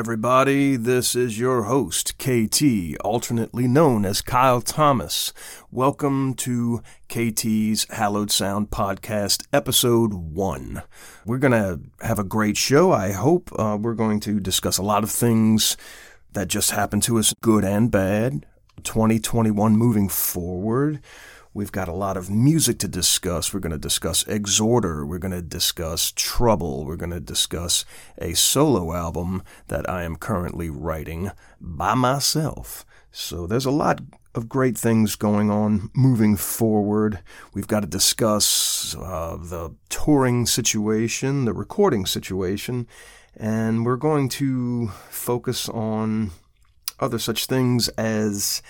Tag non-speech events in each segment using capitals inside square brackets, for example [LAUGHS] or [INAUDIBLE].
Everybody. This is your host, KT, alternately known as Kyle Thomas. Welcome to KT's Hallowed Sound Podcast, Episode 1. We're going to have a great show, I hope. Uh, we're going to discuss a lot of things that just happened to us, good and bad. 2021 moving forward. We've got a lot of music to discuss. We're going to discuss Exhorder. We're going to discuss Trouble. We're going to discuss a solo album that I am currently writing by myself. So there's a lot of great things going on moving forward. We've got to discuss uh, the touring situation, the recording situation, and we're going to focus on other such things as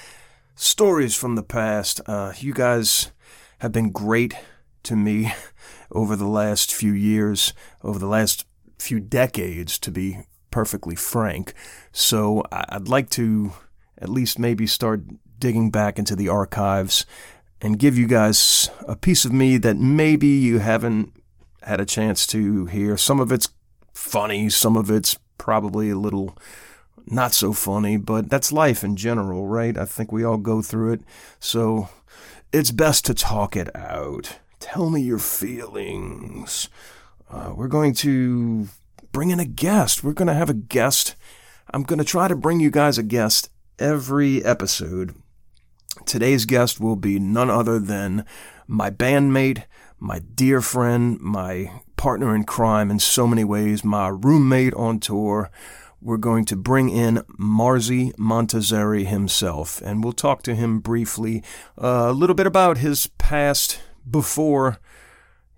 stories from the past. Uh, you guys have been great to me [LAUGHS] over the last few years, over the last few decades, to be perfectly frank. So I'd like to at least maybe start digging back into the archives and give you guys a piece of me that maybe you haven't had a chance to hear. Some of it's funny, some of it's probably a little not so funny, but that's life in general, right? I think we all go through it. So it's best to talk it out. Tell me your feelings. Uh, we're going to bring in a guest. We're going to have a guest. I'm going to try to bring you guys a guest every episode. Today's guest will be none other than my bandmate, my dear friend, my partner in crime in so many ways, my roommate on tour we're going to bring in Marzi Montazeri himself, and we'll talk to him briefly uh, a little bit about his past before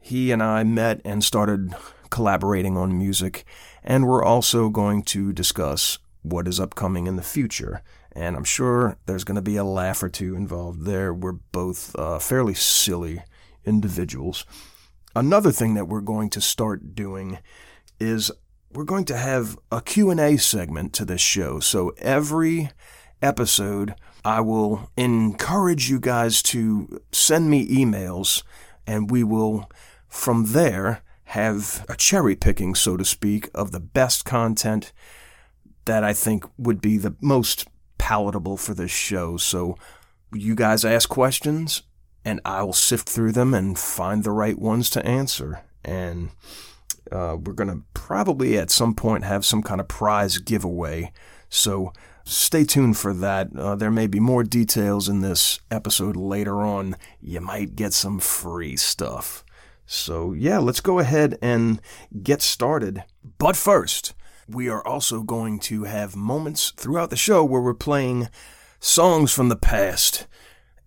he and I met and started collaborating on music. And we're also going to discuss what is upcoming in the future. And I'm sure there's going to be a laugh or two involved there. We're both uh, fairly silly individuals. Another thing that we're going to start doing is we're going to have a Q&A segment to this show. So every episode, I will encourage you guys to send me emails and we will from there have a cherry picking, so to speak, of the best content that I think would be the most palatable for this show. So you guys ask questions and I will sift through them and find the right ones to answer. And uh, we're going to probably at some point have some kind of prize giveaway. So stay tuned for that. Uh, there may be more details in this episode later on. You might get some free stuff. So, yeah, let's go ahead and get started. But first, we are also going to have moments throughout the show where we're playing songs from the past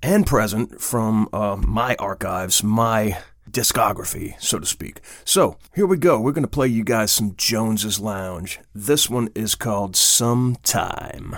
and present from uh, my archives, my discography, so to speak. So, here we go. We're going to play you guys some Jones's Lounge. This one is called Sometime.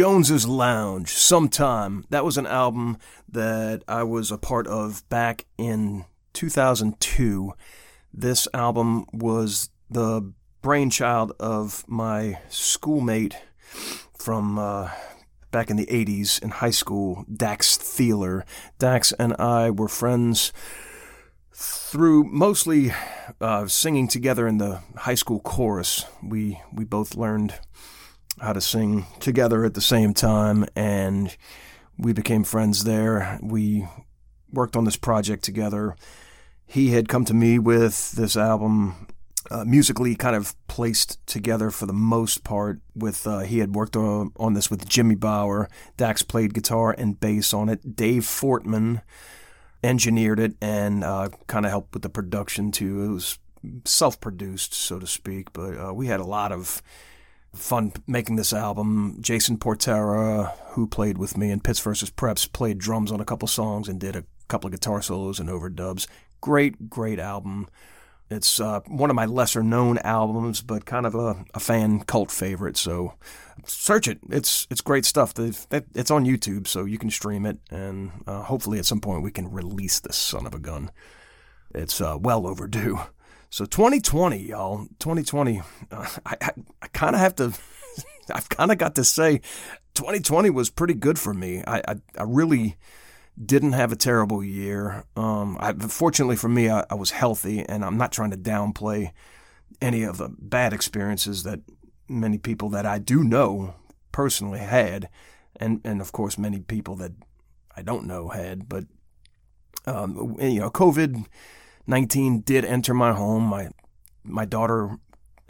Jones's Lounge, Sometime. That was an album that I was a part of back in 2002. This album was the brainchild of my schoolmate from uh, back in the 80s in high school, Dax Thieler. Dax and I were friends through mostly uh, singing together in the high school chorus. We, we both learned how to sing together at the same time, and we became friends there. We worked on this project together. He had come to me with this album uh, musically kind of placed together for the most part. With uh, he had worked on, on this with Jimmy Bower. Dax played guitar and bass on it. Dave Fortman engineered it and uh, kind of helped with the production too. It was self-produced, so to speak, but uh, we had a lot of fun making this album. Jason Portera, who played with me in Pits vs. Preps, played drums on a couple songs and did a couple of guitar solos and overdubs. Great, great album. It's uh, one of my lesser known albums, but kind of a, a, fan cult favorite. So search it. It's it's great stuff. It's on YouTube, so you can stream it, and uh, hopefully at some point we can release this son of a gun. It's uh, well overdue. So 2020, y'all, 2020. Uh, I I, I kind of have to. [LAUGHS] I've kind of got to say, 2020 was pretty good for me. I I, I really didn't have a terrible year. Um, I, fortunately for me, I, I, was healthy, and I'm not trying to downplay any of the bad experiences that many people that I do know personally had, and and of course many people that I don't know had. But um, you know, COVID nineteen did enter my home. My my daughter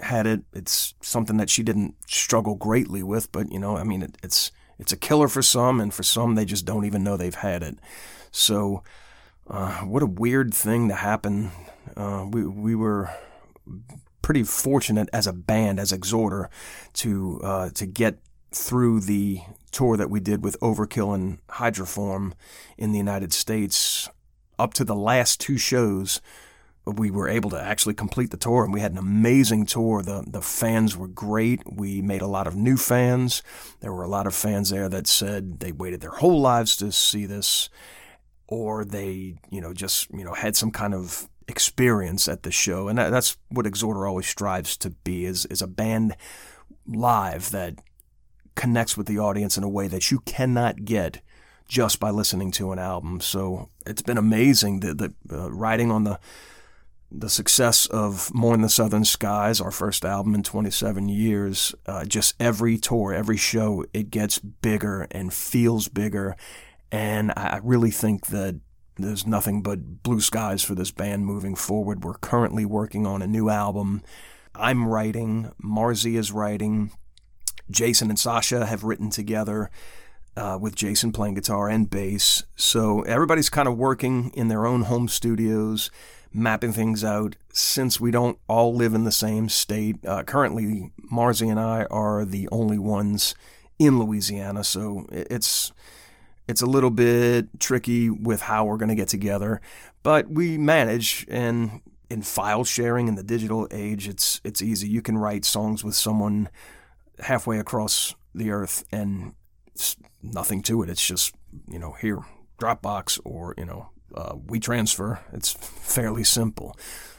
had it. It's something that she didn't struggle greatly with, but you know, I mean, it, it's it's a killer for some, and for some, they just don't even know they've had it. So, uh, what a weird thing to happen. Uh, we we were pretty fortunate as a band, as Exhorder, to uh, to get through the tour that we did with Overkill and Hydraform in the United States up to the last two shows we were able to actually complete the tour and we had an amazing tour. The the fans were great. We made a lot of new fans. There were a lot of fans there that said they waited their whole lives to see this or they, you know, just, you know, had some kind of experience at the show. And that, that's what Exhorder always strives to be is is a band live that connects with the audience in a way that you cannot get just by listening to an album. So it's been amazing the, the uh, riding on the the success of Mourn the Southern Skies, our first album in 27 years, uh, just every tour, every show, it gets bigger and feels bigger. And I really think that there's nothing but blue skies for this band moving forward. We're currently working on a new album. I'm writing, Marzi is writing, Jason and Sasha have written together. Uh, with Jason playing guitar and bass. So everybody's kind of working in their own home studios mapping things out since we don't all live in the same state. Uh, currently, Marzi and I are the only ones in Louisiana, so it's it's a little bit tricky with how we're going to get together, but we manage and in file sharing in the digital age, it's it's easy. You can write songs with someone halfway across the earth and it's nothing to it. It's just, you know, here, Dropbox or, you know, uh, WeTransfer. It's fairly simple.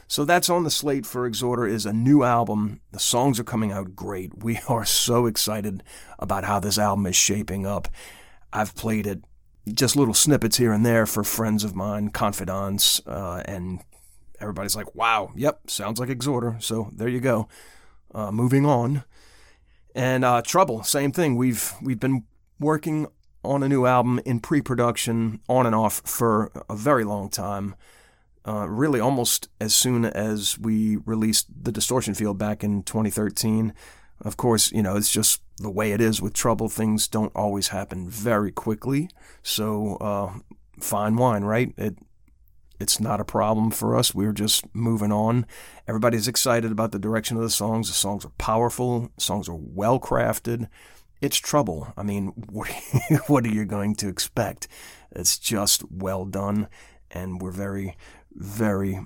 So that's on the slate for Exhorder is a new album. The songs are coming out great. We [LAUGHS] are so excited about how this album is shaping up. I've played it just little snippets here and there for friends of mine, confidants, uh, and everybody's like, "Wow, yep, sounds like Exhorder." So there you go. Uh, moving on, and uh, Trouble, same thing. We've we've been working on a new album in pre production, on and off, for a very long time. Uh, really, almost as soon as we released The Distortion Field back in 2013. Of course, you know, it's just the way it is with trouble. Things don't always happen very quickly. So, uh, fine wine, right? It, it's not a problem for us. We're just moving on. Everybody's excited about the direction of the songs. The songs are powerful, songs are well crafted it's trouble. I mean, [LAUGHS] what, are you going to expect? It's just well done, and we're very, very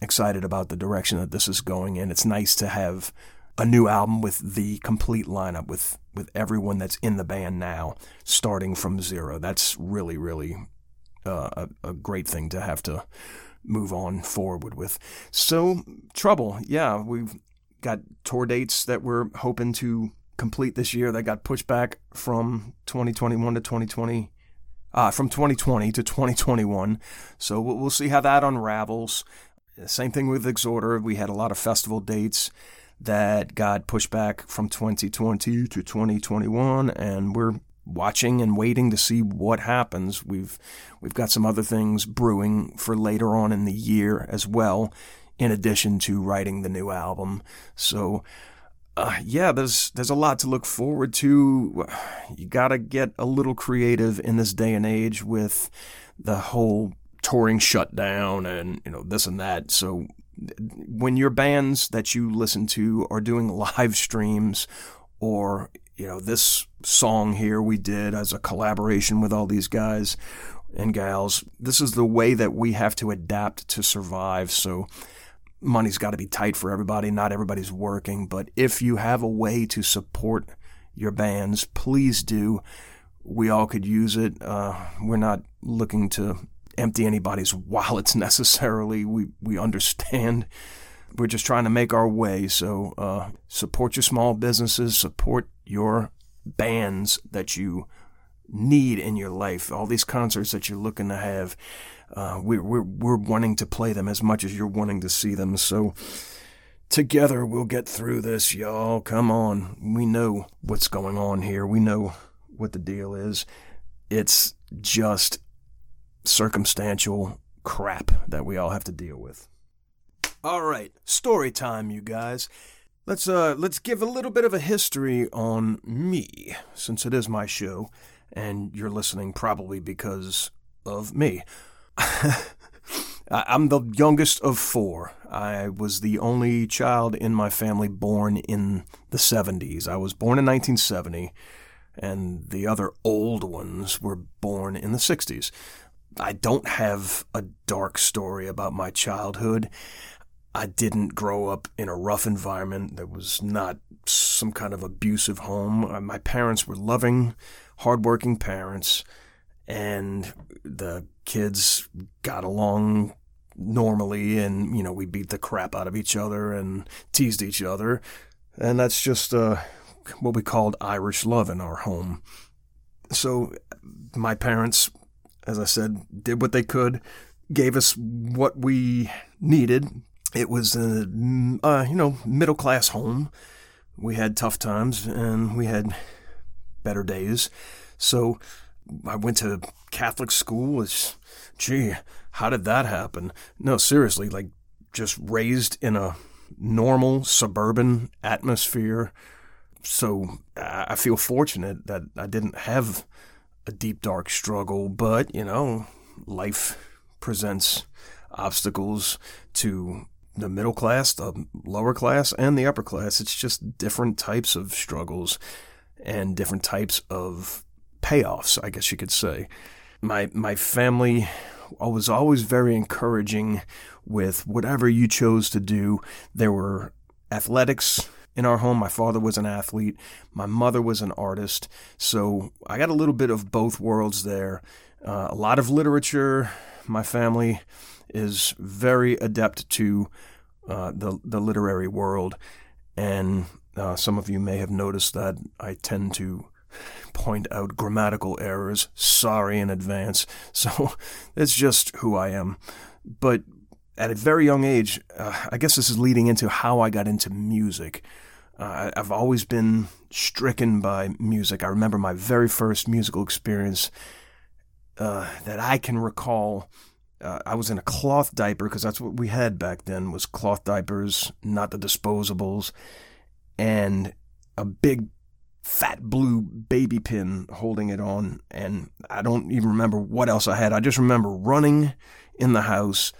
excited about the direction that this is going in. It's nice to have a new album with the complete lineup with with everyone that's in the band now, starting from zero. That's really, really uh, a, a great thing to have to move on forward with. So, trouble, yeah, we've got tour dates that we're hoping to complete this year that got pushed back from 2021 to 2020. Uh, from 2020 to 2021. So we'll, see how that unravels. Same thing with Exhorder. We had a lot of festival dates that got pushed back from 2020 to 2021, and we're watching and waiting to see what happens. We've we've got some other things brewing for later on in the year as well, in addition to writing the new album. So. Uh, yeah, there's there's a lot to look forward to. [SIGHS] You gotta get a little creative in this day and age with the whole touring shutdown and you know this and that. So when your bands that you listen to are doing [LAUGHS] live streams or you know this song here we did as a collaboration with all these guys and gals this is the way that we have to adapt to survive so money's got to be tight for everybody not everybody's working but if you have a way to support your bands please do we all could use it uh, we're not looking to empty anybody's [LAUGHS] wallets necessarily. We we understand. We're just trying to make our way. So uh, support your small businesses, support your bands that you need in your life. All these concerts that you're looking to have, uh, we're, we're we're wanting to play them as much as you're wanting to see them. So together we'll get through this, y'all. Come on, we know what's going on here. We know what the deal is. It's just circumstantial crap that we all have to deal with. All right, story time, you guys. Let's uh let's give a little bit of a history on me, since it is my show, and you're listening probably because of me. [LAUGHS] I'm the youngest of four. I was the only child in my family born in the 70s. I was born in 1970, and the other old ones were born in the 60s. I don't have a dark story about my childhood. I didn't grow up in a rough environment. There was not some kind of abusive home. Uh, my parents were loving, hardworking parents, and the kids got along normally. And, you know, we beat the crap out of each other and teased each other. And that's just uh, what we called Irish love in our home. So my parents as I said, did what they could, gave us what we needed. It was a, uh, you know, middle class home. We had tough times and we had better days. So I went to Catholic school. It's, gee, how did that happen? No, seriously, like just raised in a normal suburban atmosphere. So I feel fortunate that I didn't have a deep, dark struggle, but, you know, life presents obstacles to the middle class, the lower class, and the upper class. It's just different types of struggles and different types of payoffs, I guess you could say. My my family was always very encouraging with whatever you chose to do. There were athletics in our home. My father was an athlete, my mother was an artist. So I got a little bit of both worlds there. Uh, a lot of literature. My family is very adept to uh, the, the literary world. And uh, some of you may have noticed that I tend to point out grammatical errors. Sorry in advance. [LAUGHS] So that's just who I am. But at a very young age, uh, I guess this is leading into how I got into music. Uh, I've always been stricken by music. I remember my very first musical experience uh, that I can recall. Uh, I was in a cloth diaper because that's what we had back then was cloth diapers, not the disposables, and a big fat blue baby pin holding it on. And I don't even remember what else I had. I just remember running in the house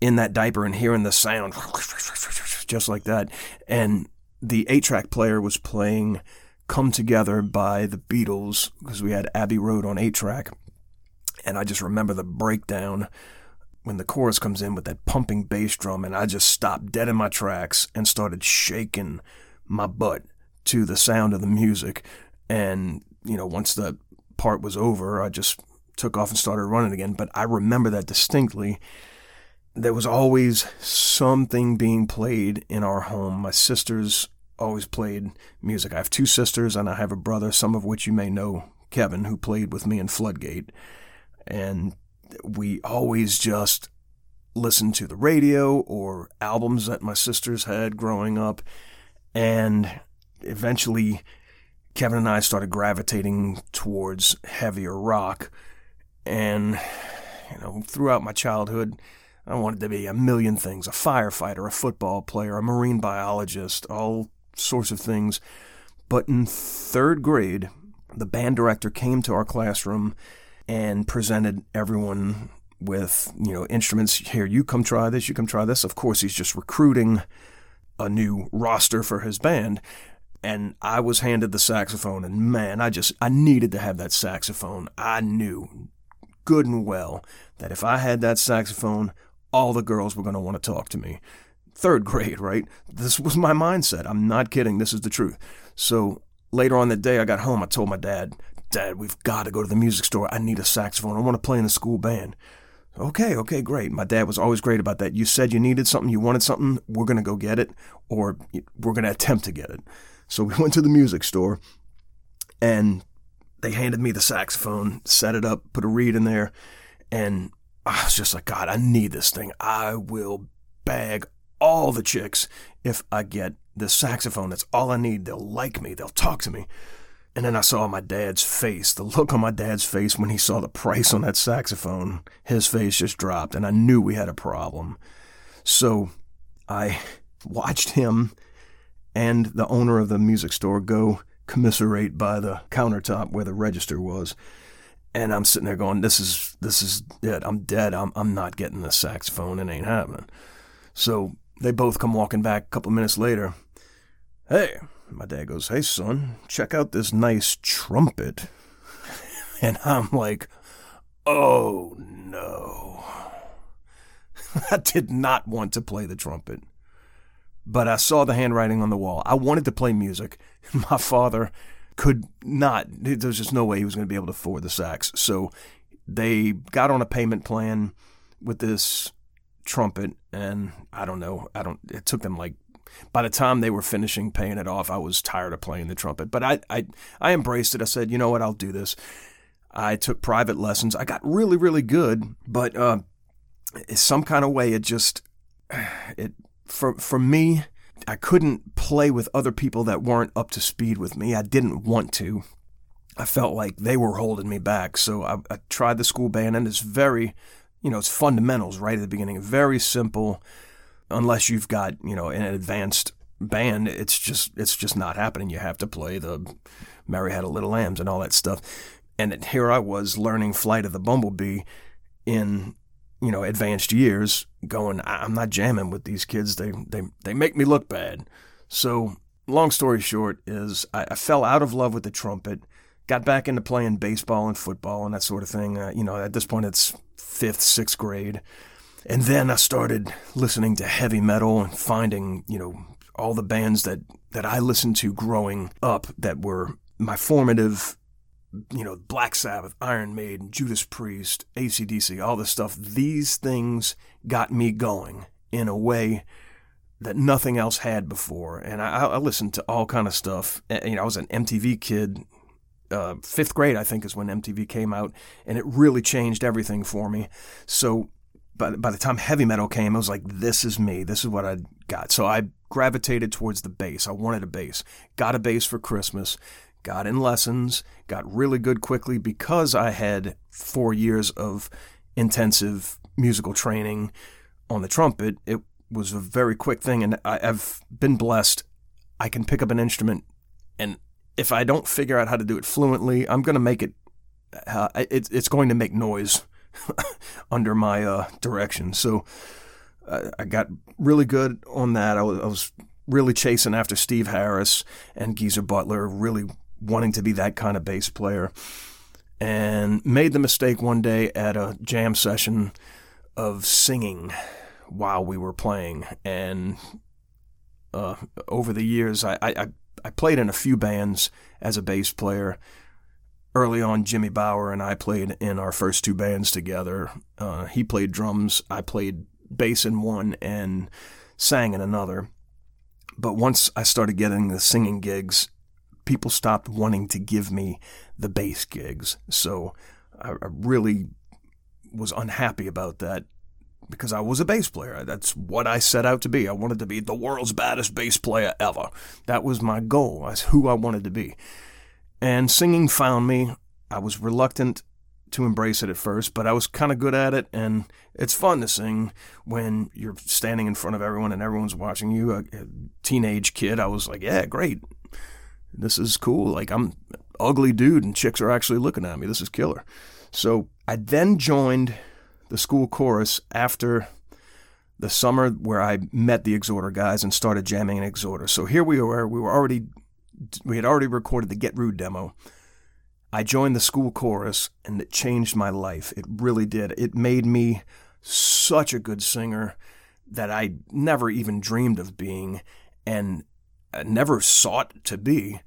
in that diaper and hearing the sound [LAUGHS] just like that. And the eight track player was playing Come Together by the Beatles because we had Abbey Road on eight track. And I just remember the breakdown when the chorus comes in with that pumping bass drum, and I just stopped dead in my tracks and started shaking my butt to the sound of the music. And, you know, once the part was over, I just took off and started running again. But I remember that distinctly. There was always something being played in our home. My sisters always played music. I have two sisters and I have a brother, some of which you may know, Kevin, who played with me in Floodgate. And we always just listened to the radio or albums that my sisters had growing up. And eventually, Kevin and I started gravitating towards heavier rock. And, you know, throughout my childhood, I wanted to be a million things a firefighter, a football player, a marine biologist, all sorts of things. But in third grade, the band director came to our classroom and presented everyone with, you know, instruments. Here, you come try this, you come try this. Of course, he's just recruiting a new roster for his band. And I was handed the saxophone, and man, I just, I needed to have that saxophone. I knew good and well that if I had that saxophone, all the girls were going to want to talk to me. Third [LAUGHS] grade, right? This was my mindset. I'm not kidding. This is the truth. So later on that day, I got home. I told my dad, Dad, we've got to go to the music store. I need a saxophone. I want to play in the school band. Okay, okay, great. My dad was always great about that. You said you needed something, you wanted something, we're going to go get it, or we're going to attempt to get it. So we [LAUGHS] went to the music store, and they handed me the saxophone, set it up, put a reed in there, and I was just like, God, I need this thing. I will bag all the chicks if I get this saxophone. That's all I need. They'll like me, they'll talk to me. And then I saw my dad's face, the look on my dad's face when he saw the price on that saxophone. His face just dropped, and I knew we had a problem. So I [LAUGHS] watched him and the owner of the music store go commiserate by the countertop where the register was. And I'm sitting there going, This is this is it. I'm dead. I'm I'm not getting the saxophone. It ain't happening. So they both come walking back a couple minutes later. Hey, my dad goes, Hey, son, check out this nice trumpet. [LAUGHS] And I'm like, Oh, no. [LAUGHS] I did not want to play the trumpet. But I saw the handwriting on the wall. I wanted to play music. [LAUGHS] My father could not, there's just no way he was going to be able to afford the sax. So they got on a payment plan with this trumpet, and I don't know, I don't, it took them like by the time they were finishing paying it off, I was tired of playing the trumpet. But I, I, I embraced it. I said, you know what, I'll do this. I took private lessons. I got really, really good, but uh, some kind of way it just, [SIGHS] it for for me, I couldn't play with other people that weren't up to speed with me. I didn't want to. I felt like they were holding me back. So I, I tried the school band, and it's very, you know, it's fundamentals right at the beginning. Very simple unless you've got you know an advanced band, it's just it's just not happening. You have to play the Mary Had a Little Lambs and all that stuff. And here I was learning Flight of the Bumblebee in you know advanced years, going I'm not jamming with these kids. They they they make me look bad. So long story short is I, I fell out of love with the trumpet. Got back into playing baseball and football and that sort of thing. Uh, you know, at this point it's fifth, sixth grade. And then I started listening to heavy metal and finding, you know, all the bands that, that I listened to growing up that were my formative, you know, Black Sabbath, Iron Maiden, Judas Priest, ACDC, all this stuff. These things got me going in a way that nothing else had before. And I, I listened to all kind of stuff. You know, I was an MTV kid. Uh, fifth grade, I think, is when MTV came out, and it really changed everything for me. So by, by the time heavy metal came, I was like, this is me. This is what I got. So I gravitated towards the bass. I wanted a bass. Got a bass for Christmas. Got in lessons. Got really good quickly because I had four years of intensive musical training on the trumpet. It was a very quick thing, and I, have been blessed. I can pick up an instrument, and if I don't figure out how to do it fluently, I'm going to make it. Uh, it it's going to make noise [LAUGHS] under my uh, direction. So uh, I got really good on that. I was, I was, really chasing after Steve Harris and Geezer Butler, really wanting to be that kind of bass player. And made the mistake one day at a jam session of singing while we were playing. And uh, over the years, I, I, I played in a few bands as a bass player. Early on, Jimmy Bower and I played in our first two bands together. Uh, he played drums, I played bass in one, and sang in another. But once I started getting the singing gigs, people stopped wanting to give me the bass gigs. So I, I really was unhappy about that because I was a bass player. That's what I set out to be. I wanted to be the world's baddest bass player ever. That was my goal. That's who I wanted to be. And singing found me. I was reluctant to embrace it at first, but I was kind of good at it, and it's fun to sing when you're standing in front of everyone and everyone's watching you. A, a teenage kid, I was like, yeah, great. This is cool. Like, I'm ugly dude, and chicks are actually looking at me. This is killer. So I then joined the school chorus after the summer where I met the Exhorder guys and started jamming in Exhorder. So here we were. We were already we had already recorded the Get Rude demo. I joined the school chorus and it changed my life. It really did. It made me such a good singer that I never even dreamed of being and never sought to be.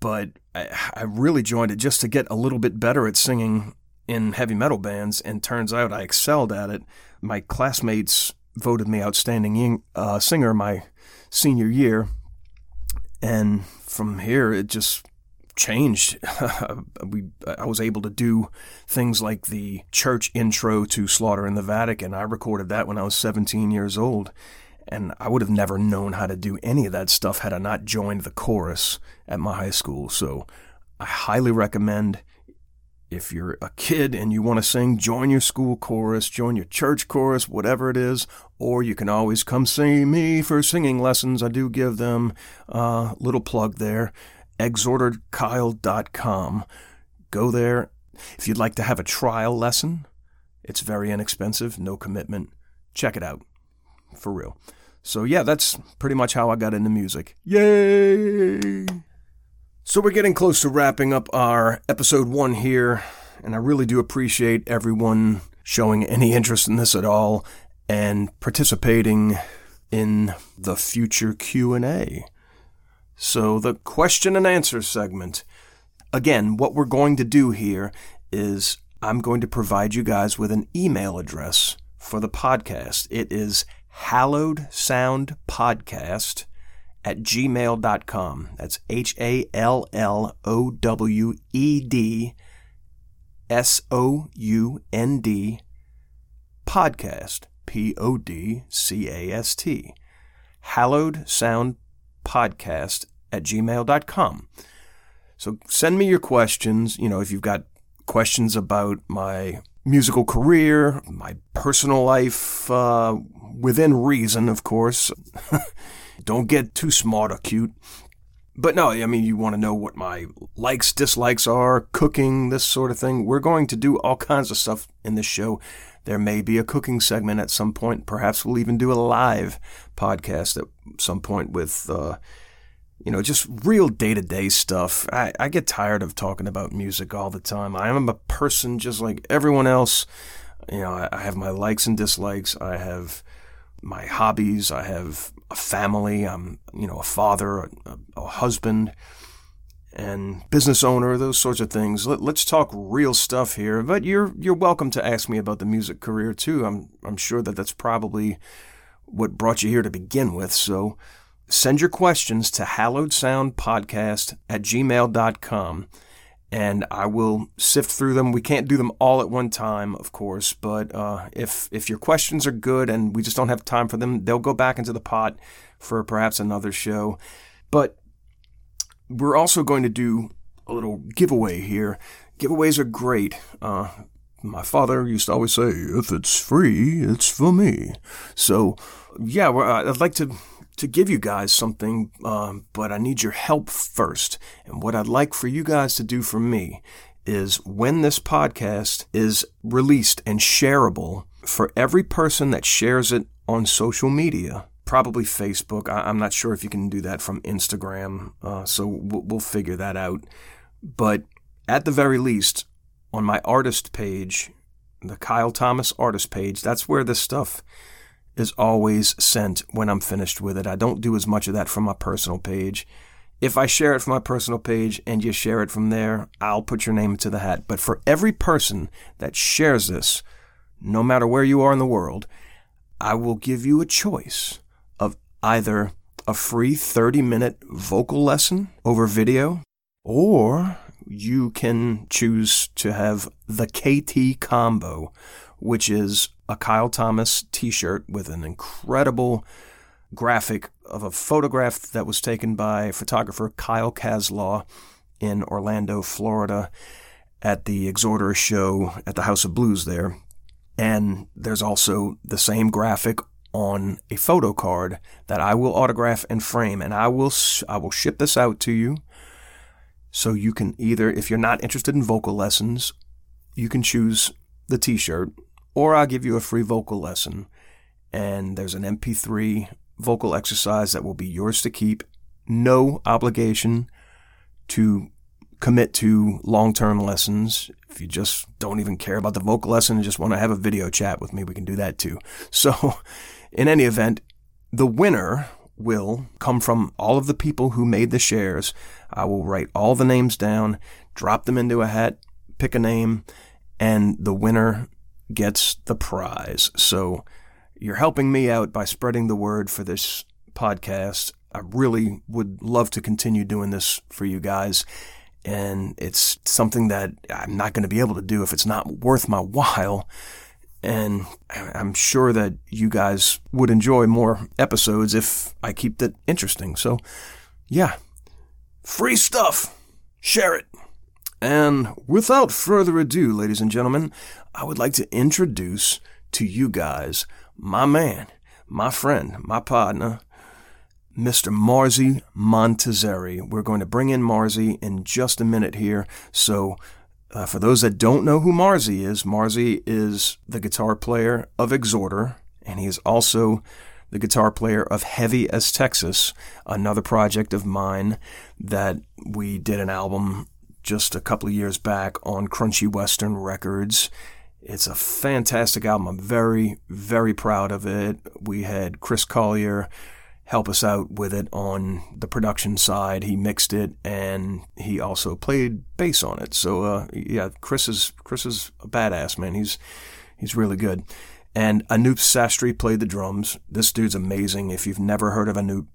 But I, I really joined it just to get a little bit better at singing in heavy metal bands, and turns out I excelled at it. My classmates voted me outstanding uh, singer my senior year, and from here it just changed. [LAUGHS] we, I was able to do things like the church intro to Slaughter in the Vatican. I recorded that when I was 17 years old, and I would have never known how to do any of that stuff had I not joined the chorus at my high school. So I highly recommend if you're a kid and you want to sing, join your school chorus, join your church chorus, whatever it is, or you can always come see me for singing lessons. I do give them a little plug there, exhorterkyle.com. Go there. If you'd like to have a trial lesson, it's very inexpensive, no commitment. Check it out. For real. So, yeah, that's pretty much how I got into music. Yay! So we're getting close to wrapping up our episode one here, and I really do appreciate everyone showing any interest in this at all and participating in the future Q&A. So the question and answer segment. Again, what we're going to do here is I'm going to provide you guys with an email address for the podcast. It is hallowed sound podcast at gmail.com. That's H A L L O W E D S O U N D podcast. P O D C A S T. Hallowed Sound Podcast at gmail.com. So send me your questions. You know, if you've got questions about my musical career, my personal life, uh, within reason, of course. [LAUGHS] Don't get too smart or cute. But no, I mean, you want to know what my likes, dislikes are, cooking, this sort of thing. We're going to do all kinds of stuff in this show. There may be a cooking segment at some point. Perhaps we'll even do a live podcast at some point with, uh, you know, just real day to day stuff. I, I get tired of talking about music all the time. I am a person just like everyone else. You know, I, I have my likes and dislikes. I have my hobbies. I have a family. I'm, you know, a father, a, a husband, and business owner. Those sorts of things. Let, us talk real stuff here. But you're you're welcome to ask me about the music career too. I'm I'm sure that that's probably what brought you here to begin with. So send your questions to hallowedsoundpodcast at gmail.com and I will sift through them. We can't do them all at one time, of course, but uh, if if your questions are good and we just don't have time for them, they'll go back into the pot for perhaps another show. But we're also going to do a little giveaway here. Giveaways are great. Uh, my father used to always say, "If it's free, it's for me." So, yeah, I'd like to to give you guys something, um, but I need your help first. And what I'd like for you guys to do for me is when this podcast is released and shareable, for every person that shares it on social media, probably Facebook. I, am not sure if you can do that from Instagram, uh, so we'll, we'll figure that out. But at the very least, on my artist page, the Kyle Thomas artist page, that's where this stuff is always sent when I'm finished with it. I don't do as much of that from my personal page. If I share it from my personal page and you share it from there, I'll put your name into the hat. But for every person that shares this, no matter where you are in the world, I will give you a choice of either a free 30 minute vocal lesson over video, or you can choose to have the KT combo, which is a Kyle Thomas t shirt with an incredible graphic of a photograph that was taken by photographer Kyle Kaslaw in Orlando, Florida, at the Exhorder show at the House of Blues there. And there's also the same graphic on a photo card that I will autograph and frame, and I will I will ship this out to you. So you can either, if you're not interested in vocal lessons, you can choose the T-shirt, or I'll give you a free vocal lesson. And there's an MP3 vocal exercise that will be yours to keep. No obligation to commit to long term lessons. If you just don't even care about the vocal lesson and just want to have a video chat with me, we can do that too. [LAUGHS] So, in any event, the winner will come from all of the people who made the shares. I will write all the names down, drop them into a hat, pick a name, and the winner gets the prize. So, you're helping me out by spreading the word for this podcast. I really would love to continue doing this for you guys. And it's something that I'm not going to be able to do if it's not worth my while. And I'm sure that you guys would enjoy more episodes if I keep that interesting. So, yeah, free stuff. Share it. And without further ado, ladies and gentlemen, I would like to introduce to you guys my man, my friend, my partner, Mr. Marzi Montazeri. We're going to bring in Marzi in just a minute here. So, uh, for those that don't know who Marzi is, Marzi is the guitar player of Exhorder, and he is also the guitar player of Heavy as Texas, another project of mine that we did an album just a couple of years back on Crunchy Western Records. It's a fantastic album. I'm very, very proud of it. We had Chris Collier help us out with it on the production side. He mixed it and he also played bass on it. So uh, yeah, Chris is Chris is a badass man. He's he's really good. And Anup Sastry played the drums. This dude's amazing. If you've never heard of Anup,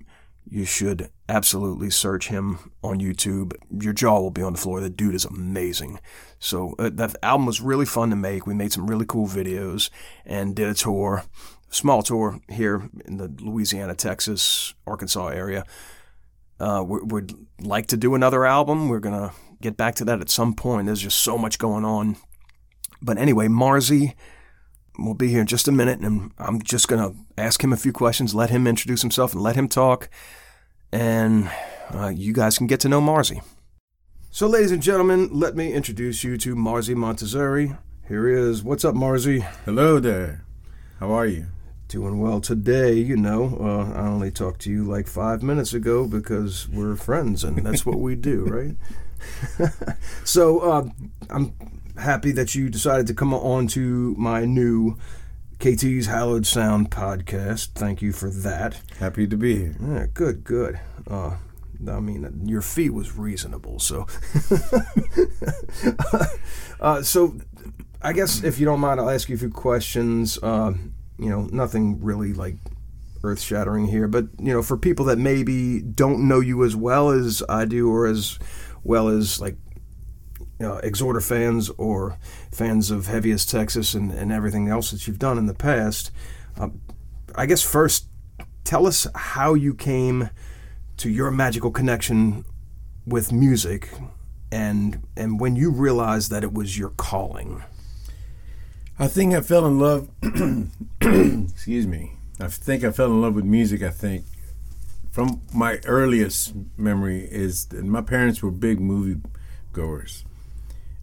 you should absolutely search him on YouTube. Your jaw will be on the floor. The dude is amazing. So uh, that album was really fun to make. We made some really cool videos and did a tour, small tour here in the Louisiana, Texas, Arkansas area. Uh, we, would like to do another album. We're gonna get back to that at some point. There's just so much going on. But anyway, Marzi will be here in just a minute, and I'm just gonna ask him a few questions, let him introduce himself, and let him talk, and uh, you guys can get to know Marzi. So, ladies and gentlemen, let me introduce you to Marzi Montazeri. Here he is. What's up, Marzi? Hello there. How are you? Doing well today. You know, uh, I only talked to you like five minutes ago because we're friends and that's what we do, right? [LAUGHS] so, uh, I'm happy that you decided to come on to my new KT's Hallowed Sound podcast. Thank you for that. Happy to be here. Yeah, good, good. Uh, I mean, your fee was reasonable, so. [LAUGHS] uh, so, I guess if you don't mind, I'll ask you a few questions. Uh, you know, nothing really like earth shattering here, but you know, for people that maybe don't know you as well as I do, or as well as like you know, Exhorder fans or fans of Heaviest Texas and, and everything else that you've done in the past, uh, I guess first, tell us how you came to your magical connection with music and and when you realized that it was your calling. I think i fell in love [CLEARS THROAT] excuse me. I think i fell in love with music i think. From my earliest memory is my parents were big movie goers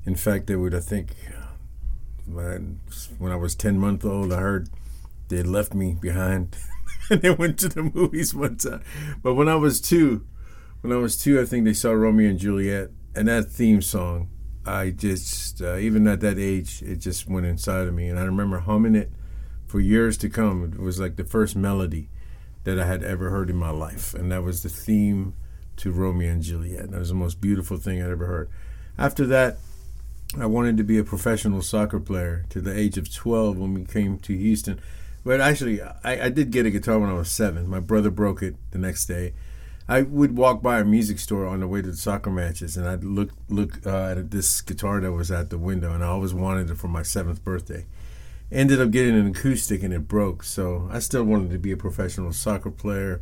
in fact they would i think when I was 10 months old i heard they left me behind [LAUGHS] and they went to the movies one time. But when I was two, when I was two, I think they saw Romeo and Juliet, and that theme song, I just uh, even at that age, it just went inside of me, and I remember humming it for years to come. It was like the first melody that I had ever heard in my life, and that was the theme to Romeo and Juliet. That was the most beautiful thing I'd ever heard. After that, I wanted to be a professional soccer player to the age of 12 when we came to Houston. But actually, I, I did get a guitar when I was seven. My brother broke it the next day. I would walk by a music store on the way to the soccer matches, and I'd look look uh, at this guitar that was at the window, and I always wanted it for my seventh birthday. Ended up getting an acoustic, and it broke. So I still wanted to be a professional soccer player,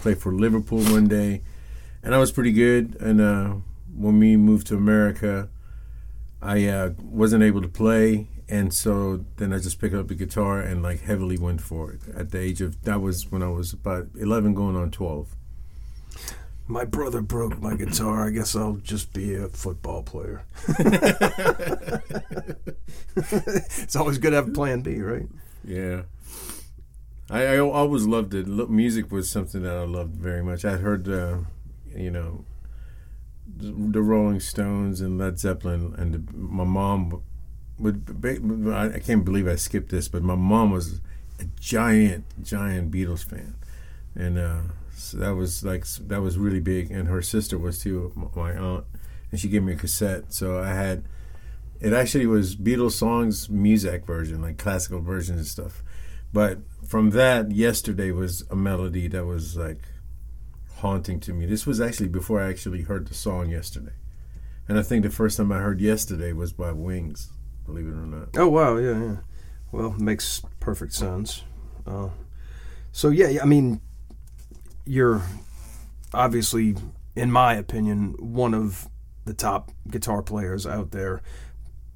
play for Liverpool one day, and I was pretty good. And uh, when we moved to America, I uh, wasn't able to play, and so then I just picked up the guitar and like heavily went for it. At the age of that was when I was about eleven, going on twelve. My brother broke my guitar. I guess I'll just be a football player. [LAUGHS] it's always good to have a plan B, right? Yeah. I, I always loved it. Music was something that I loved very much. I heard, uh, you know, the Rolling Stones and Led Zeppelin, and the, my mom would. I can't believe I skipped this, but my mom was a giant, giant Beatles fan, and uh, so that was like that was really big. And her sister was too, my aunt, and she gave me a cassette. So I had. It actually was Beatles songs, music version, like classical versions and stuff. But from that, yesterday was a melody that was like haunting to me. This was actually before I actually heard the song yesterday. And I think the first time I heard yesterday was by Wings, believe it or not. Oh, wow. Yeah, yeah. Well, makes perfect sense. Uh, so, yeah, I mean, you're obviously, in my opinion, one of the top guitar players out there.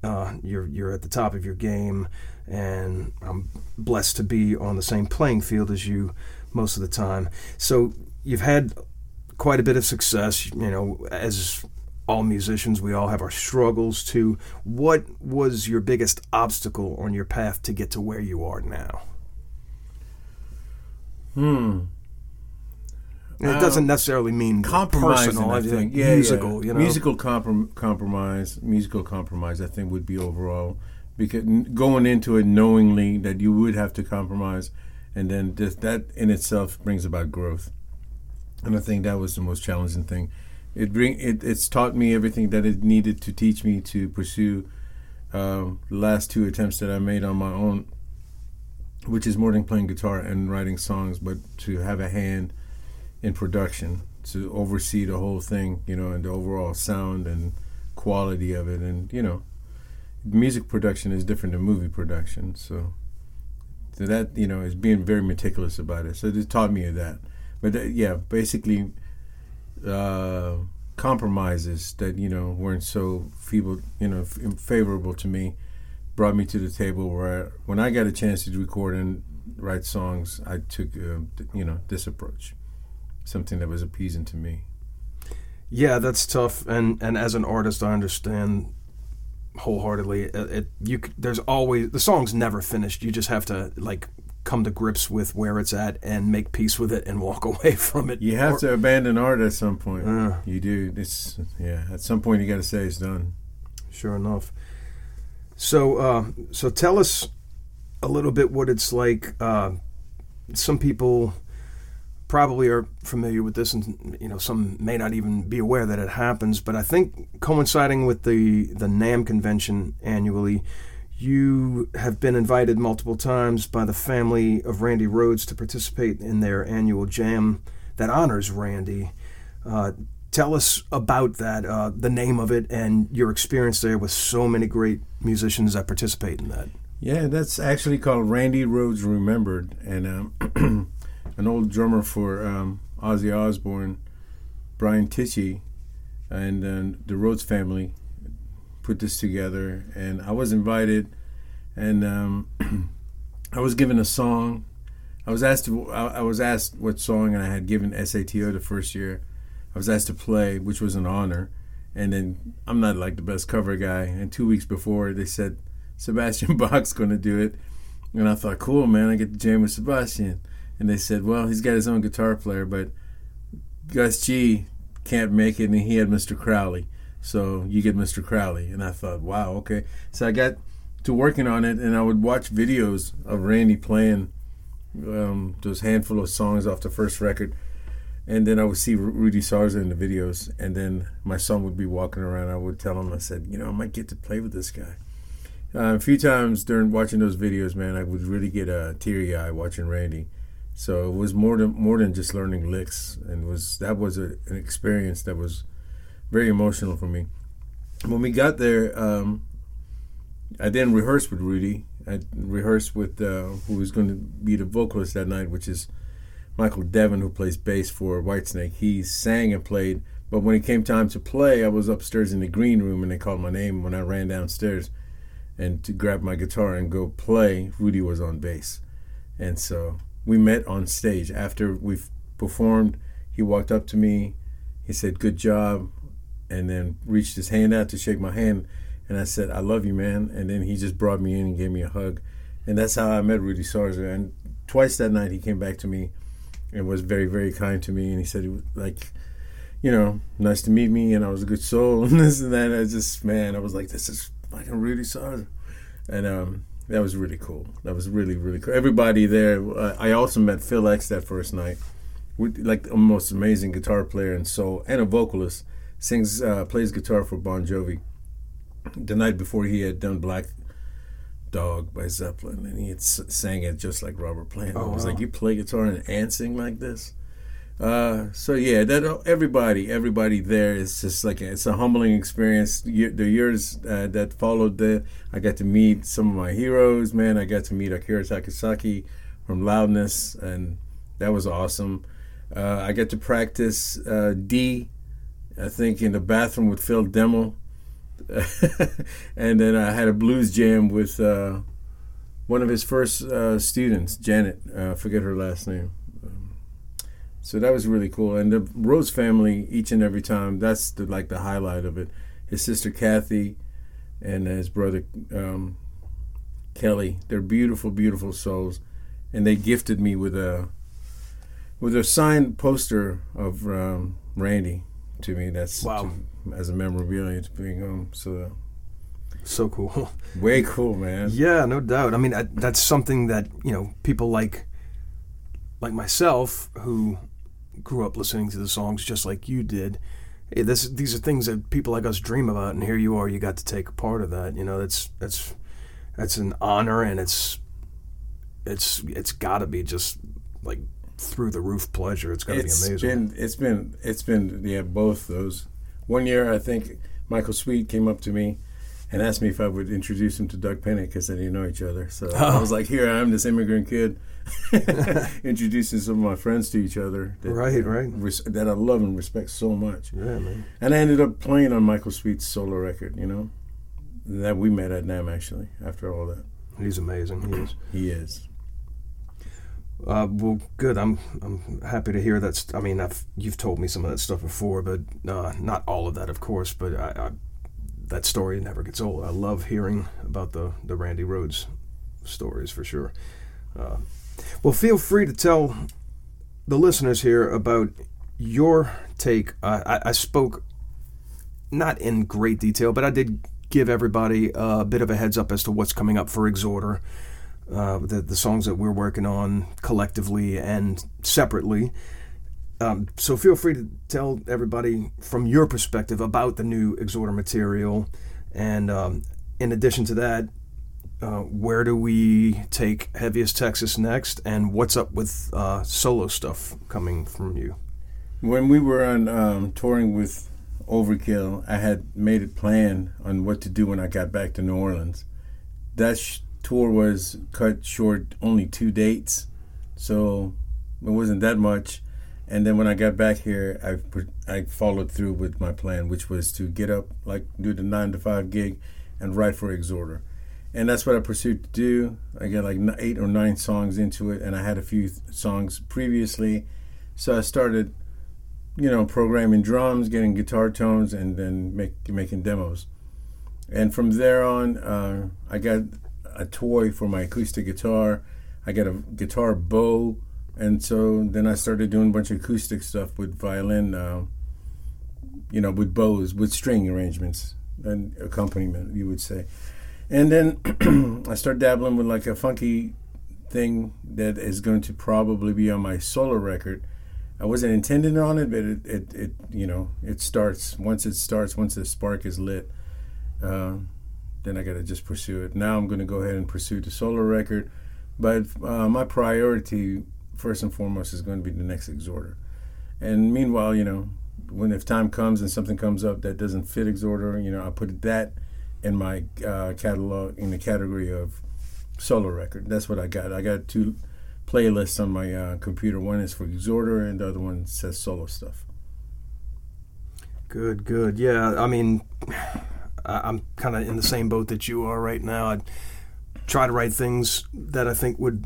Uh, you're you're at the top of your game, and I'm blessed to be on the same playing field as you most of the time. So you've had quite a bit of success. You know, as all musicians, we all have our struggles too. What was your biggest obstacle on your path to get to where you are now? Hmm. it doesn't um, necessarily mean personal. I think yeah, musical. Yeah. You know? musical comprom- compromise. Musical compromise. I think would be overall because going into it knowingly that you would have to compromise, and then that in itself brings about growth and I think that was the most challenging thing. It bring it, it's taught me everything that it needed to teach me to pursue um, the last two attempts that I made on my own, which is more than playing guitar and writing songs, but to have a hand in production, to oversee the whole thing, you know, and the overall sound and quality of it, and you know, music production is different than movie production, so. So that you know is being very meticulous about it. So it taught me that but uh, yeah, basically uh, compromises that you know weren't so feeble, you know, f- favorable to me, brought me to the table where I, when I got a chance to record and write songs, I took uh, you know this approach, something that was appeasing to me. Yeah, that's tough, and and as an artist, I understand wholeheartedly. It, it you there's always the song's never finished. You just have to like come to grips with where it's at and make peace with it and walk [LAUGHS] away from it. You have or, to abandon art at some point. Uh, you do. It's yeah. At some point, you got to say it's done. Sure enough. So, uh, so tell us a little bit what it's like. Uh, some people probably are familiar with this, and you know, some may not even be aware that it happens. But I think coinciding with the the NAMM convention annually you have been invited multiple times by the family of Randy Rhoads to participate in their annual jam that honors Randy. Uh, tell us about that, uh, the name of it, and your experience there with so many great musicians that participate in that. Yeah, that's actually called Randy Rhoads Remembered, and um, [CLEARS THROAT] an old drummer for um, Ozzy Osbourne, Brian Tichy, and uh, the Rhoads family put this together, and I was invited, and um, [CLEARS THROAT] I was given a song. I was asked to, I, was asked what song, and I had given S.A.T.O. the first year. I was asked to play, which was an honor. And then I'm not like the best cover guy. And two weeks before, they said Sebastian [LAUGHS] Bach's going to do it, and I thought, cool, man, I get to jam with Sebastian. And they said, well, he's got his own guitar player, but Gus G can't make it, and he had Mr. Crowley. So you get Mr. Crowley. And I thought, wow, okay. So I got to working on it, and I would watch videos of Randy playing um, those handful of songs off the first record. and then I would see Rudy Sarzo in the videos, and then my son would be walking around. I would tell him, I said, you know, I might get to play with this guy. Uh, a few times during watching those videos, man, I would really get a teary eye watching Randy. So it was more than more than just learning licks, and was that was a, an experience that was very emotional for me. When we got there, um, I then rehearsed with Rudy. I rehearsed with uh, who was going to be the vocalist that night, which is Michael Devin, who plays bass for Whitesnake. He sang and played, but when it came time to play, I was upstairs in the green room, and they called my name when I ran downstairs and to grab my guitar and go play. Rudy was on bass, and so we met on stage after we performed. He walked up to me. He said, "Good job," and then reached his hand out to shake my hand. And I said, "I love you, man." And then he just brought me in and gave me a hug, and that's how I met Rudy Sarzo. And twice that night, he came back to me and was very, very kind to me. And he said, was like, you know, nice to meet me, and I was a good soul, [LAUGHS] and this and that. I just, man, I was like, this is fucking Rudy Sarzo, and um, that was really cool. That was really, really cool. Everybody there. Uh, I also met Phil X that first night, with, like the most amazing guitar player and soul, and a vocalist. Sings, uh, plays guitar for Bon Jovi. The night before he had done Black Dog by Zeppelin, and he had s- sang it just like Robert Plant. Oh, I was wow. like, you play guitar and, and sing like this. Uh, so yeah, that everybody, everybody there is just like it's a humbling experience. The years uh, that followed that, I got to meet some of my heroes. Man, I got to meet Akira Takasaki from Loudness, and that was awesome. Uh, I got to practice uh, D, I think, in the bathroom with Phil Demmel, [LAUGHS] and then I had a blues jam with uh, one of his first uh, students, Janet. Uh, forget her last name. So that was really cool. And the Rhoads family, each and every time, that's the, like the highlight of it. His sister Kathy and his brother um, Kelly, they're beautiful, beautiful souls. And they gifted me with a with a signed poster of um, Randy to me. That's Wow. to- as a memorabilia to bring home. So So cool. [LAUGHS] way cool, man. Yeah, no doubt. I mean, I, that's something that you know people like, like myself, who grew up listening to the songs just like you did. Hey, this, these are things that people like us dream about, and here you are. You got to take a part of that. You know, that's that's that's an honor, and it's it's it's got to be just like through the roof pleasure. It's got to be It's amazing. been it's been it's been yeah both those. One year I think Michael Sweet came up to me and asked me if I would introduce him to Doug Pinnick because they didn't know each other. So I Oh. was like, here I am, this immigrant kid, [LAUGHS] introducing some of my friends to each other. That, Right, right. res- that I love and respect so much. yeah, man. And I ended up playing on Michael Sweet's solo record. You know, that we met at NAMM actually. After all that, He's amazing. He is. he is. Uh, well, good. I'm I'm happy to hear that. I mean, I've, you've told me some of that stuff before, but uh, not all of that, of course. But I, I, that story never gets old. I love hearing about the the Randy Rhoads stories for sure. Uh, well, feel free to tell the listeners here about your take. I, I spoke not in great detail, but I did give everybody a bit of a heads up as to what's coming up for Exhorder uh, the the songs that we're working on collectively and separately. Um, so feel free to tell everybody from your perspective about the new Exhorder material, and um, in addition to that, uh, where do we take Heaviest Texas next, and what's up with uh, solo stuff coming from you? When we were on um, touring with Overkill, I had made a plan on what to do when I got back to New Orleans. That sh- tour was cut short, only two dates, so it wasn't that much. And then when I got back here, I I followed through with my plan, which was to get up, like do the nine to five gig, and write for Exhorder. And that's what I pursued to do. I got like eight or nine songs into it, and I had a few th- songs previously. So I started you know, programming drums, getting guitar tones, and then make, making demos. And from there on, uh, I got a toy for my acoustic guitar. I got a guitar bow, and so then I started doing a bunch of acoustic stuff with violin, uh, you know, with bows, with string arrangements and accompaniment, you would say. And then [CLEARS THROAT] I started dabbling with like a funky thing that is going to probably be on my solo record I wasn't intending on it, but it, it, it you know it starts once it starts once the spark is lit. Uh, then I got to just pursue it. Now I'm going to go ahead and pursue the solo record, but uh, my priority first and foremost is going to be the next exhorder. And meanwhile, you know, when if time comes and something comes up that doesn't fit exhorder, you know, I put that in my uh, catalog in the category of solo record. That's what I got. I got two playlists on my uh, computer. One is for exhorder, and the other one says solo stuff. Good, good. Yeah, I mean, I'm kind of in the same boat that you are right now. I try to write things that I think would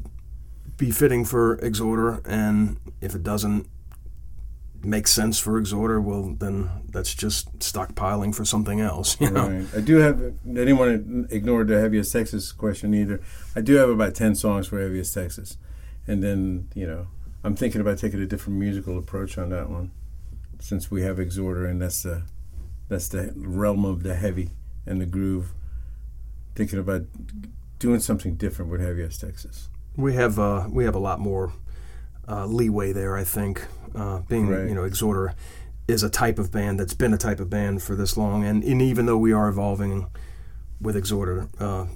be fitting for Exhorder, and if it doesn't make sense for Exhorder, well, then that's just stockpiling for something else. [LAUGHS] You know? Right. I do have. I didn't want to ignore the heaviest Texas question either. I do have about ten songs for heaviest Texas, and then you know I'm thinking about taking a different musical approach on that one, since we have Exhorder, and that's the that's the realm of the heavy and the groove. Thinking about doing something different with heaviest Texas. We have uh, we have a lot more uh, leeway there, I think. Uh, being Right. you know Exhorder is a type of band that's been a type of band for this long, and, and even though we are evolving with Exhorder, uh,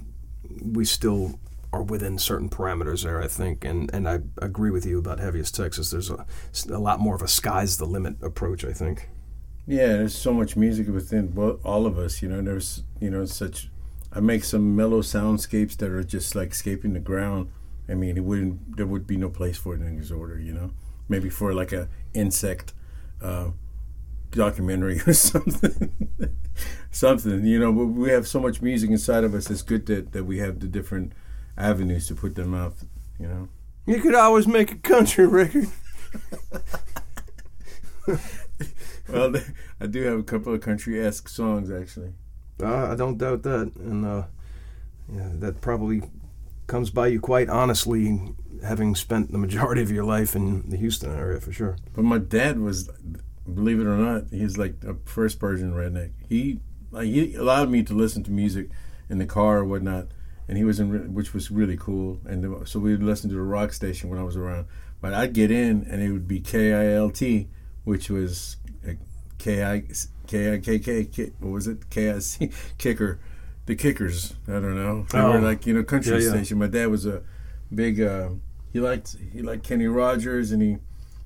we still are within certain parameters there, I think. And, and I agree with you about Heaviest Texas. There's a, a lot more of a sky's the limit approach, I think. Yeah, there's so much music within bo- all of us. You know, there's you know such. I make some mellow soundscapes that are just like scaping the ground. I mean, it wouldn't. There would be no place for it in Exhorder. You know, maybe for like a insect uh, documentary [LAUGHS] or something. [LAUGHS] something. You know, but we have so much music inside of us. It's good that that we have the different avenues to put them out. You know. You could always make a country record. [LAUGHS] [LAUGHS] Well, [LAUGHS] I do have a couple of country-esque songs actually. Uh, I don't doubt that, and uh, yeah, that probably comes by you quite honestly, having spent the majority of your life in the Houston area for sure. But my dad was, believe it or not, he's like a first Persian redneck. He like he allowed me to listen to music in the car or whatnot, and he was in, which was really cool. And so we would listen to the rock station when I was around. But I'd get in, and it would be K I L T, which was uh, K I K I K K K. What was it? K I C [LAUGHS] Kicker, the Kickers. I don't know. They Oh. were like you know country Yeah, yeah. station. My dad was a big. Uh, he liked he liked Kenny Rogers, and he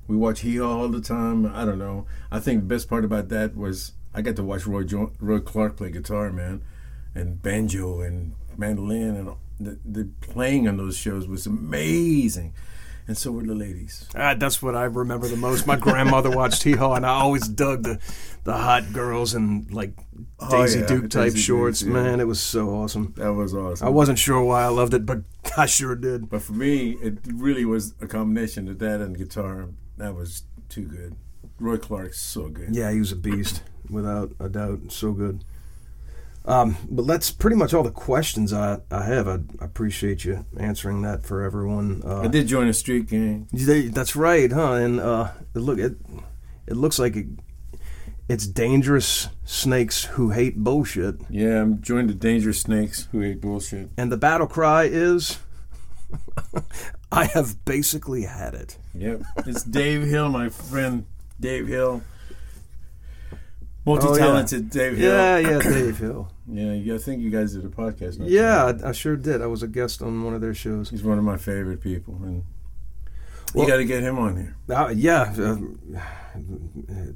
we watched Hee Haw all the time. I don't know. I think the best part about that was I got to watch Roy jo- Roy Clark play guitar, man, and banjo and mandolin, and the the playing on those shows was amazing. And so were the ladies. Ah, that's what I remember the most. My grandmother watched [LAUGHS] Hee Haw, and I always dug the, the hot girls and like Daisy yeah, Duke type Daisy shorts. yeah. Man, it was so awesome. That was awesome. I wasn't sure why I loved it, but I sure did. but for me, it really was a combination of that and guitar. That was too good. Roy Clark's so good. Yeah, he was a beast, without a doubt. So good. Um, but that's pretty much all the questions I, I have. I, I appreciate you answering that for everyone. Uh, I did join a street gang. They, that's right, huh? And uh, look, it it looks like it, it's dangerous snakes who hate bullshit, Yeah, I'm joined the Dangerous Snakes who hate bullshit. and the battle cry is, [LAUGHS] "I have basically had it." Yep. It's Dave Hill, my friend Dave Hill. Multi-talented Dave Hill. Yeah, yeah, Dave Hill. [CLEARS THROAT] Yeah, yeah, I think you guys did a podcast. Yeah, I, I sure did. I was a guest on one of their shows. He's one of my favorite people, and Well- you got to get him on here. Uh, yeah, uh,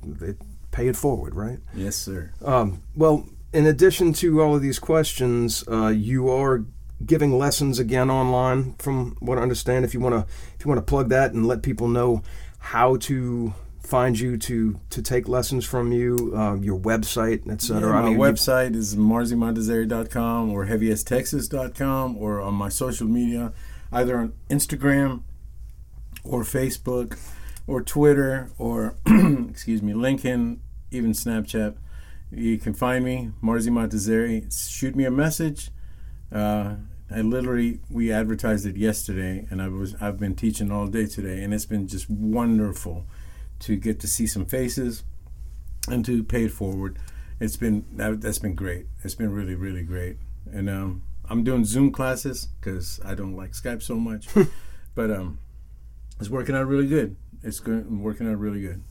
they pay it forward, right? Yes, sir. Um, well, in addition to all of these questions, uh, you are giving lessons again online, from what I understand. If you want to, if you want to plug that and let people know how to find you to to take lessons from you, uh, your website, etc. Yeah, my you- website is marzimontazeri.com or heaviesttexas.com or on my social media, either on Instagram or Facebook or Twitter or, [CLEARS THROAT] excuse me, LinkedIn, even Snapchat. You can find me, Marzi Montazeri. Shoot me a message. Uh, I literally we advertised it yesterday, and I was I've been teaching all day today, and it's been just wonderful to get to see some faces and to pay it forward. It's been that, that's been great. It's been really really great, and um, I'm doing Zoom classes because I don't like Skype so much, [LAUGHS] but um, it's working out really good. it's good, working out really good.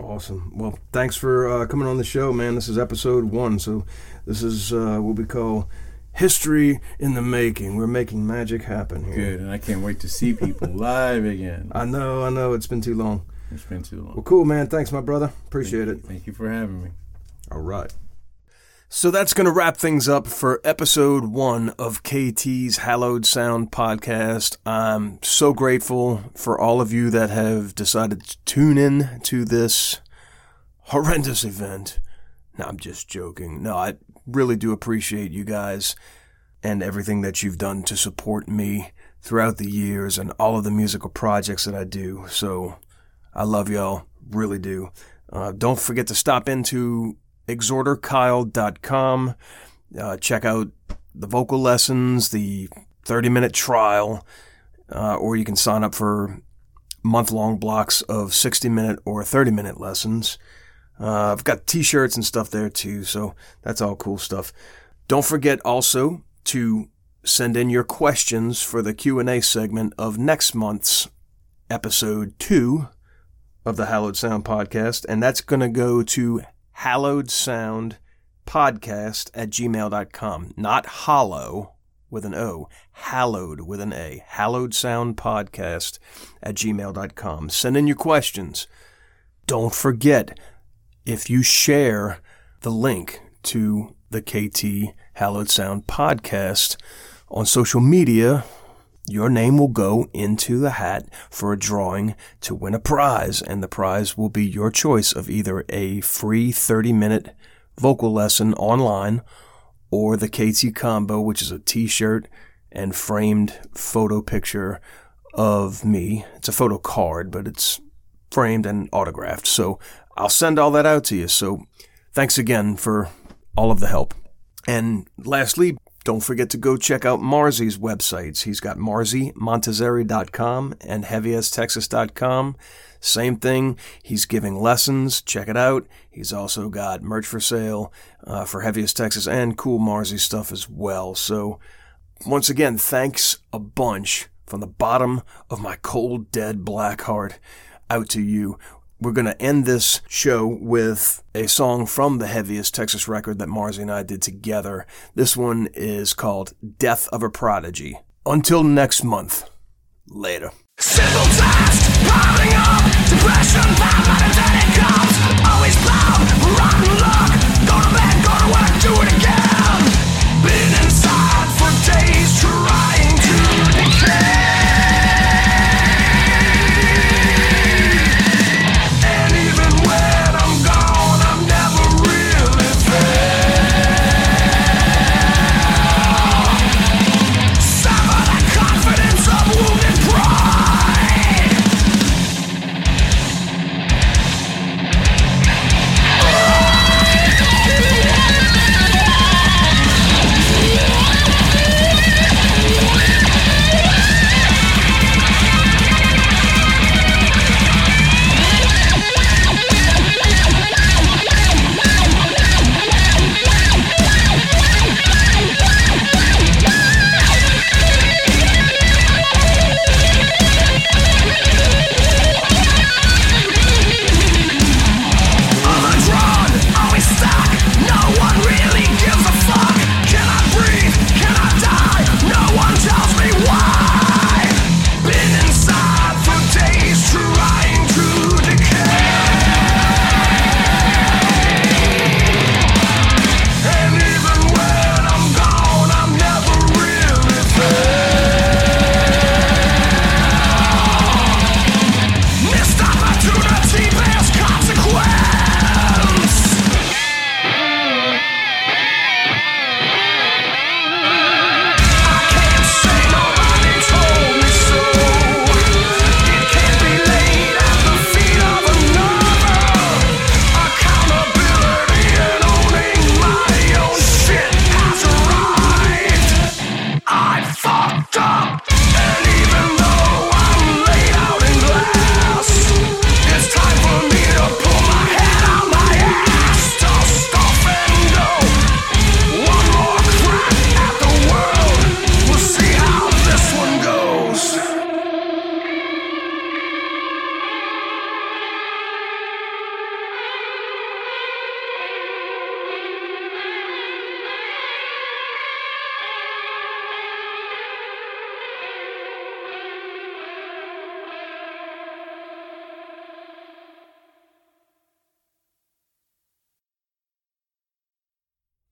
Awesome. Well, thanks for uh, coming on the show, man. This is episode one, so this is uh, what we call history in the making. We're making magic happen here. Good, and I can't wait to see people [LAUGHS] live again. I know, I know. It's been too long. It's been too long. Well, cool, man. Thanks, my brother. Appreciate thank it. You, thank you for having me. All right. So that's going to wrap things up for episode one of KT's Hallowed Sound podcast. I'm so grateful for all of you that have decided to tune in to this horrendous event. No, I'm just joking. No, I really do appreciate you guys and everything that you've done to support me throughout the years and all of the musical projects that I do. So I love y'all, really do. Uh, don't forget to stop into exhorderkyle.com. Uh, check out the vocal lessons, the 30 minute trial, uh, or you can sign up for month long blocks of 60 minute or 30 minute lessons. Uh, I've got t shirts and stuff there too, so that's all cool stuff. Don't forget also to send in your questions for the Q&A segment of next month's episode 2 of the Hallowed Sound podcast, and that's going to go to hallowed sound podcast at gmail.com. Not hollow with an O, hallowed with an A. Hallowed sound podcast at gmail.com. Send in your questions. Don't forget, if you share the link to the KT Hallowed Sound podcast on social media, your name will go into the hat for a drawing to win a prize, and the prize will be your choice of either a free 30 minute vocal lesson online or the KT combo, which is a t shirt and framed photo picture of me. It's a photo card, but it's framed and autographed. So I'll send all that out to you. So thanks again for all of the help. And lastly, don't forget to go check out Marzi's websites. He's got marzimontazeri.com and heaviesttexas.com. Same thing. He's giving lessons. Check it out. He's also got merch for sale uh, for Heaviest Texas and cool Marzi stuff as well. So, once again, thanks a bunch from the bottom of my cold, dead black heart out to you. We're going to end this show with a song from the heaviest Texas record that Marzi and I did together. This one is called Death of a Prodigy. Until next month, later. Always rotten love